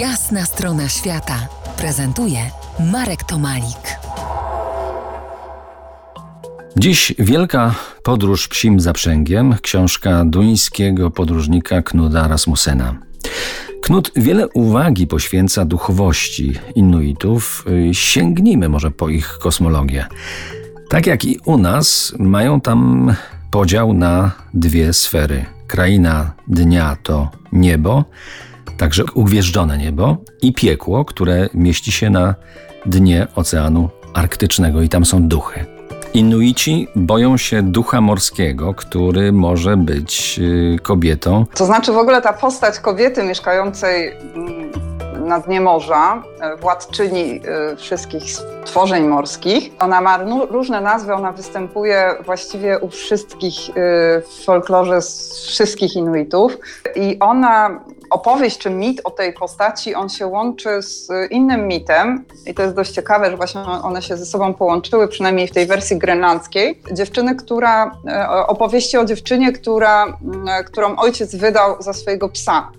Jasna strona świata prezentuje Marek Tomalik. Dziś wielka podróż psim zaprzęgiem, książka duńskiego podróżnika Knuda Rasmusena. Knud wiele uwagi poświęca duchowości Inuitów. Sięgnijmy może po ich kosmologię. Tak jak i u nas, mają tam podział na dwie sfery. Kraina dnia to niebo, także ugwieżdżone niebo, i piekło, które mieści się na dnie Oceanu Arktycznego, i tam są duchy. Inuici boją się ducha morskiego, który może być y, kobietą. To znaczy w ogóle ta postać kobiety mieszkającej mm, na dnie morza, e, władczyni e, wszystkich stworzeń morskich. Ona ma różne nazwy, ona występuje właściwie u wszystkich e, w folklorze wszystkich Inuitów i ona opowieść czy mit o tej postaci, on się łączy z innym mitem i to jest dość ciekawe, że właśnie one się ze sobą połączyły, przynajmniej w tej wersji grenlandzkiej. Dziewczyny, która, opowieści o dziewczynie, która, którą ojciec wydał za swojego psa.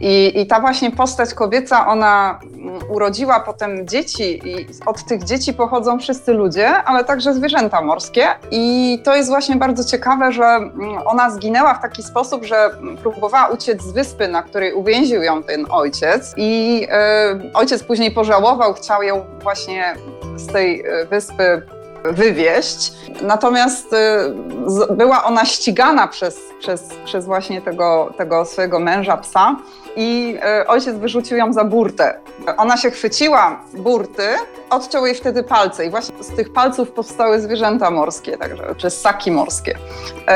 I, I, ta właśnie postać kobieca, ona mm, urodziła potem dzieci i od tych dzieci pochodzą wszyscy ludzie, ale także zwierzęta morskie. I to jest właśnie bardzo ciekawe, że mm, ona zginęła w taki sposób, że próbowała uciec z wyspy, na której uwięził ją ten ojciec. I y, ojciec później pożałował, chciał ją właśnie z tej e, wyspy wywieźć. Natomiast y, była ona ścigana przez, przez, przez właśnie tego, tego swojego męża, psa i y, ojciec wyrzucił ją za burtę. Ona się chwyciła burty, odciął jej wtedy palce i właśnie z tych palców powstały zwierzęta morskie, także, czy ssaki morskie.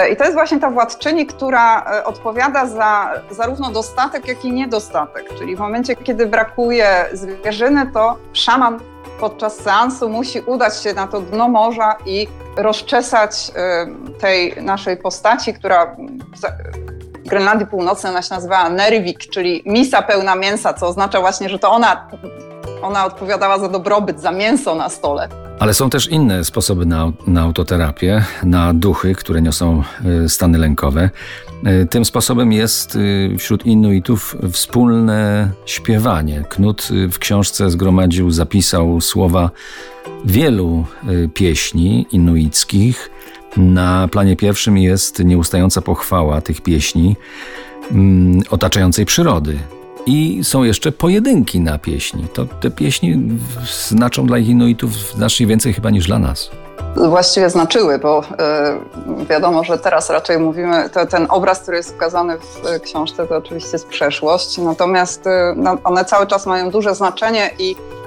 Y, I to jest właśnie ta władczyni, która odpowiada za zarówno dostatek, jak i niedostatek. Czyli w momencie, kiedy brakuje zwierzyny, to szaman podczas seansu musi udać się na to dno morza i rozczesać y, tej naszej postaci, która w Grenlandii Północnej ona się nazywała Nervik, czyli misa pełna mięsa, co oznacza właśnie, że to ona, ona odpowiadała za dobrobyt, za mięso na stole. Ale są też inne sposoby na, na autoterapię, na duchy, które niosą y, stany lękowe. Y, tym sposobem jest y, wśród Inuitów wspólne śpiewanie. Knut w książce zgromadził, zapisał słowa wielu pieśni inuickich. Na planie pierwszym jest nieustająca pochwała tych pieśni mm, otaczającej przyrody. I są jeszcze pojedynki na pieśni. To te pieśni znaczą dla Inuitów znacznie więcej chyba niż dla nas. Właściwie znaczyły, bo y, wiadomo, że teraz raczej mówimy, to, ten obraz, który jest ukazany w książce, to oczywiście jest przeszłość, natomiast y, no, one cały czas mają duże znaczenie i E,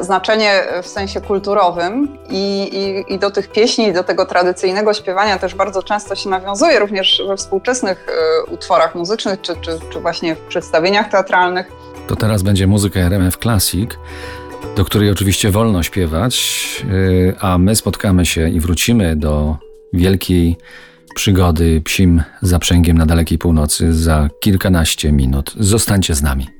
znaczenie w sensie kulturowym i, i, i, do tych pieśni, do tego tradycyjnego śpiewania też bardzo często się nawiązuje, również we współczesnych e, utworach muzycznych, czy, czy, czy właśnie w przedstawieniach teatralnych. To teraz będzie muzyka RMF Classic, do której oczywiście wolno śpiewać, e, a my spotkamy się i wrócimy do wielkiej przygody psim zaprzęgiem na dalekiej północy za kilkanaście minut. Zostańcie z nami.